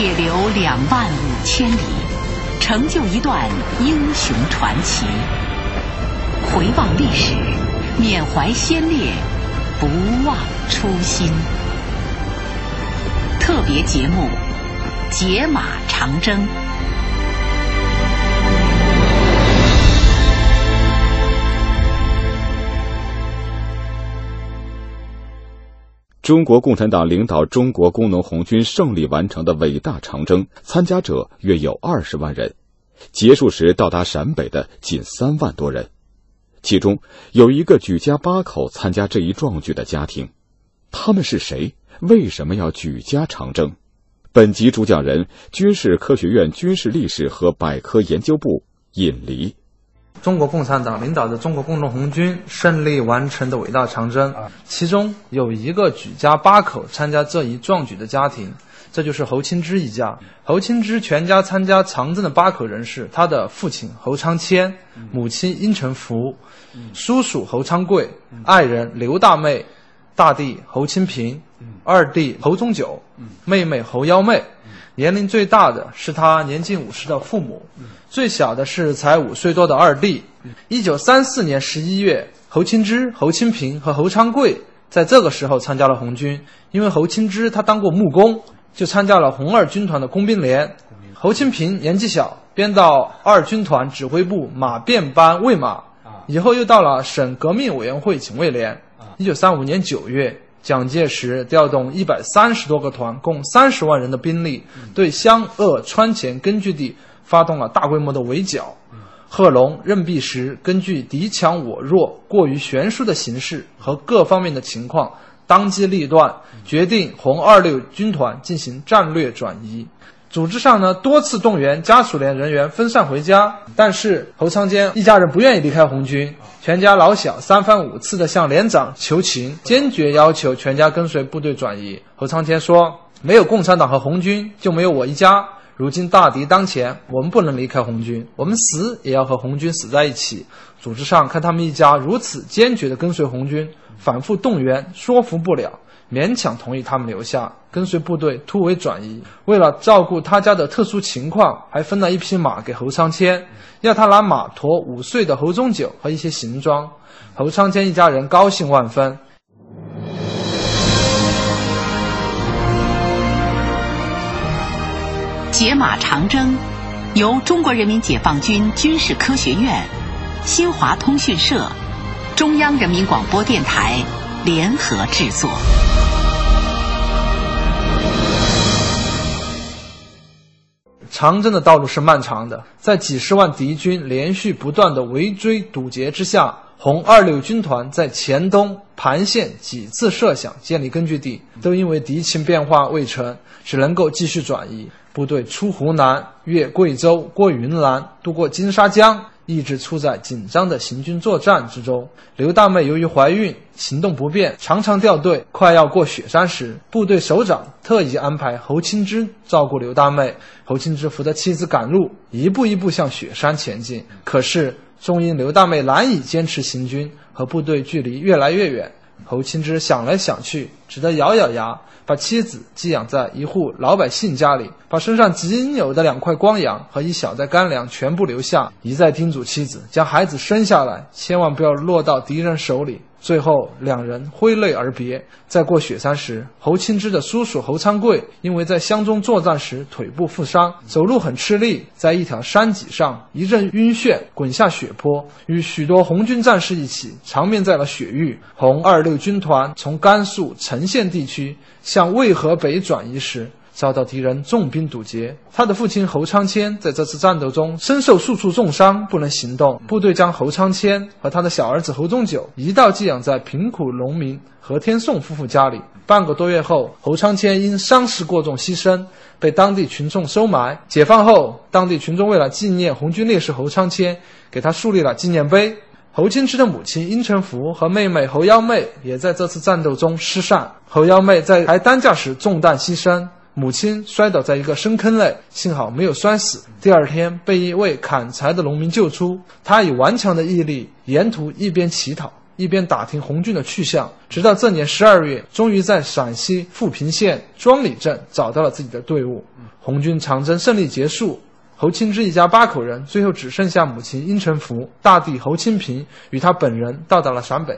铁流两万五千里，成就一段英雄传奇。回望历史，缅怀先烈，不忘初心。特别节目《解码长征》。中国共产党领导中国工农红军胜利完成的伟大长征，参加者约有二十万人，结束时到达陕北的近三万多人。其中有一个举家八口参加这一壮举的家庭，他们是谁？为什么要举家长征？本集主讲人：军事科学院军事历史和百科研究部尹黎。中国共产党领导的中国工农红军胜利完成的伟大长征，其中有一个举家八口参加这一壮举的家庭，这就是侯清之一家。侯清之全家参加长征的八口人是他的父亲侯昌谦、母亲殷成福、叔叔侯昌贵、爱人刘大妹、大弟侯清平、二弟侯宗九、妹妹侯幺妹。年龄最大的是他年近五十的父母。最小的是才五岁多的二弟。一九三四年十一月，侯清之、侯清平和侯昌贵在这个时候参加了红军。因为侯清之他当过木工，就参加了红二军团的工兵连。侯清平年纪小，编到二军团指挥部马便班卫马，以后又到了省革命委员会警卫连。一九三五年九月，蒋介石调动一百三十多个团，共三十万人的兵力，对湘鄂川黔根据地。发动了大规模的围剿，贺龙、任弼时根据敌强我弱、过于悬殊的形势和各方面的情况，当机立断，决定红二六军团进行战略转移。组织上呢，多次动员家属连人员分散回家，但是侯昌坚一家人不愿意离开红军，全家老小三番五次的向连长求情，坚决要求全家跟随部队转移。侯昌坚说：“没有共产党和红军，就没有我一家。”如今大敌当前，我们不能离开红军，我们死也要和红军死在一起。组织上看他们一家如此坚决地跟随红军，反复动员说服不了，勉强同意他们留下跟随部队突围转移。为了照顾他家的特殊情况，还分了一匹马给侯昌谦，要他拿马驮五岁的侯宗九和一些行装。侯昌谦一家人高兴万分。解码长征，由中国人民解放军军事科学院、新华通讯社、中央人民广播电台联合制作。长征的道路是漫长的，在几十万敌军连续不断的围追堵截之下，红二六军团在黔东盘县几次设想建立根据地，都因为敌情变化未成，只能够继续转移。部队出湖南，越贵州，过云南，渡过金沙江，一直处在紧张的行军作战之中。刘大妹由于怀孕，行动不便，常常掉队。快要过雪山时，部队首长特意安排侯清之照顾刘大妹。侯清之扶着妻子赶路，一步一步向雪山前进。可是，终因刘大妹难以坚持行军，和部队距离越来越远。侯清之想来想去，只得咬咬牙。把妻子寄养在一户老百姓家里，把身上仅有的两块光洋和一小袋干粮全部留下，一再叮嘱妻子将孩子生下来，千万不要落到敌人手里。最后，两人挥泪而别。在过雪山时，侯清之的叔叔侯昌贵因为在乡中作战时腿部负伤，走路很吃力，在一条山脊上一阵晕眩，滚下雪坡，与许多红军战士一起长眠在了雪域。红二六军团从甘肃成县地区向渭河北转移时。遭到敌人重兵堵截，他的父亲侯昌谦在这次战斗中身受数处重伤，不能行动。部队将侯昌谦和他的小儿子侯宗九一道寄养在贫苦农民何天颂夫妇家里。半个多月后，侯昌谦因伤势过重牺牲，被当地群众收埋。解放后，当地群众为了纪念红军烈士侯昌谦，给他树立了纪念碑。侯清之的母亲殷成福和妹妹侯幺妹也在这次战斗中失散。侯幺妹在抬担架时中弹牺牲。母亲摔倒在一个深坑内，幸好没有摔死。第二天被一位砍柴的农民救出，他以顽强的毅力，沿途一边乞讨，一边打听红军的去向，直到这年十二月，终于在陕西富平县庄里镇找到了自己的队伍。红军长征胜利结束，侯清之一家八口人最后只剩下母亲殷成福、大弟侯清平与他本人到达了陕北。